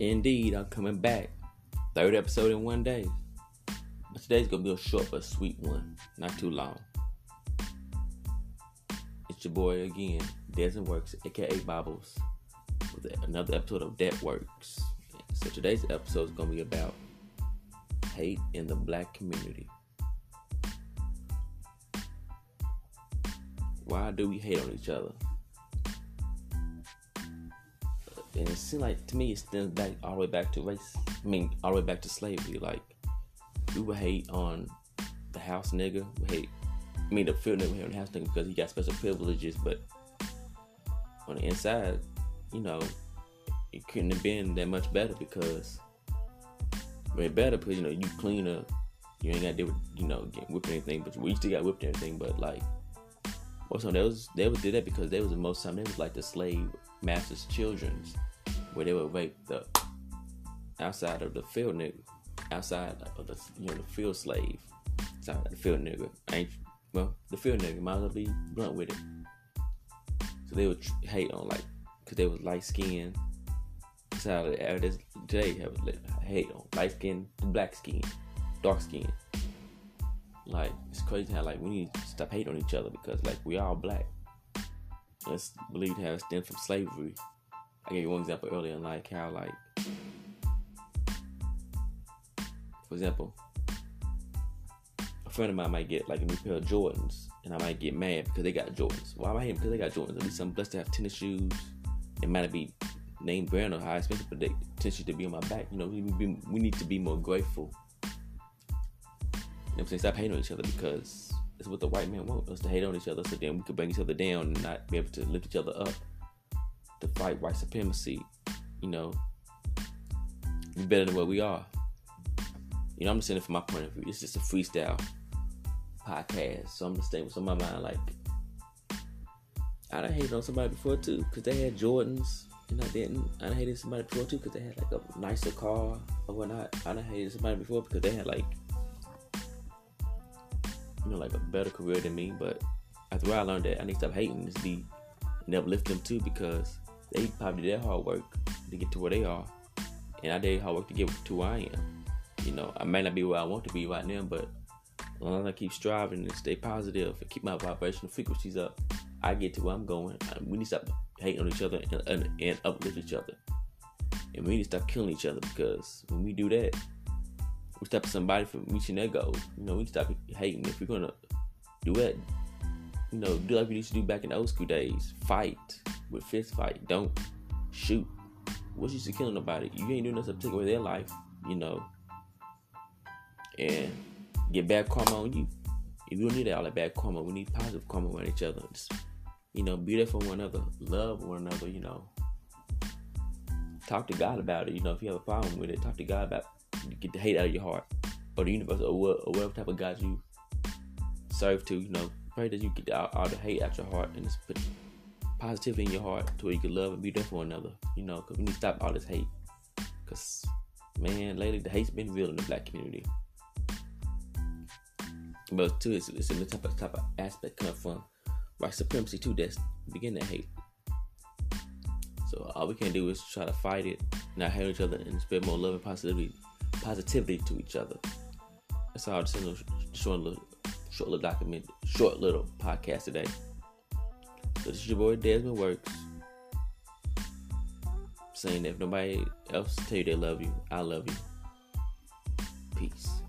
Indeed, I'm coming back. Third episode in one day. But today's gonna be a short but sweet one. Not too long. It's your boy again, Desmond Works, aka Bobbles, with another episode of That Works. So today's episode is gonna be about hate in the black community. Why do we hate on each other? And it seems like to me it stems back all the way back to race. I mean, all the way back to slavery. Like we would hate on the house nigga. We hate. I mean, the field nigga hate on the house nigga because he got special privileges, but on the inside, you know, it couldn't have been that much better because. I mean, better because you know you cleaner, you ain't got to deal with you know getting whipped anything, but we still got whipped and everything. But like, also they was they would do that because they was the most time they was like the slave master's children's where they would rape the outside of the field nigga, outside of the you know the field slave, of the field nigga. Ain't well the field nigga might as well be blunt with it. So they would hate on like because they was light skinned. That's how they, today have hate on light skin, black skin, dark skin. Like it's crazy how like we need to stop hating on each other because like we all black. Let's believe to have stemmed from slavery I gave you one example earlier, like how, like, for example, a friend of mine might get like a new pair of Jordans, and I might get mad because they got Jordans. Why am I hating because they got Jordans? At least I'm blessed to have tennis shoes. It might not be name brand or high expensive, but they tennis to be on my back. You know, we, need to be more grateful. You know I'm saying? Stop hating on each other because it's what the white man want us to hate on each other so then we could bring each other down and not be able to lift each other up to fight white supremacy, you know, be better than what we are. You know, I'm just saying it from my point of view. It's just a freestyle podcast. So I'm just saying what's on my mind. Like, I done hated on somebody before too, because they had Jordans, and I didn't. I done hated somebody before too, because they had like a nicer car or whatnot. I done hated somebody before because they had like, you know, like a better career than me. But after I learned that I need to stop hating, just be never lift them too, because they probably did their hard work to get to where they are, and I did hard work to get to where I am. You know, I may not be where I want to be right now, but as long as I keep striving and stay positive and keep my vibrational frequencies up, I get to where I'm going. We need to stop hating on each other and, and, and uplift each other. And we need to stop killing each other because when we do that, we stop somebody from reaching their goals. You know, we stop hating. If we're gonna do it, you know, do like we used to do back in the old school days. Fight with fist fight. Don't shoot. What's you to killing nobody? You ain't doing nothing to take away their life, you know. And get bad karma on you. If you don't need all that bad karma, we need positive karma on each other. Just, you know, be there for one another, love one another, you know. Talk to God about it, you know, if you have a problem with it, talk to God about it. Get the hate out of your heart. Or the universe or, or whatever type of God you serve to, you know, pray that you get all, all the hate out your heart and just put positivity in your heart to where you can love and be there for another. You know, because we need to stop all this hate. Because, man, lately the hate's been real in the black community. But too, it's, it's in the type of, type of aspect coming from white supremacy too that's begin to hate. So all we can do is try to fight it, not hate each other, and spread more love and positivity, positivity to each other. That's all. Just a short little short little document, short little podcast today. This is your boy Desmond Works. Saying if nobody else tell you they love you, I love you. Peace.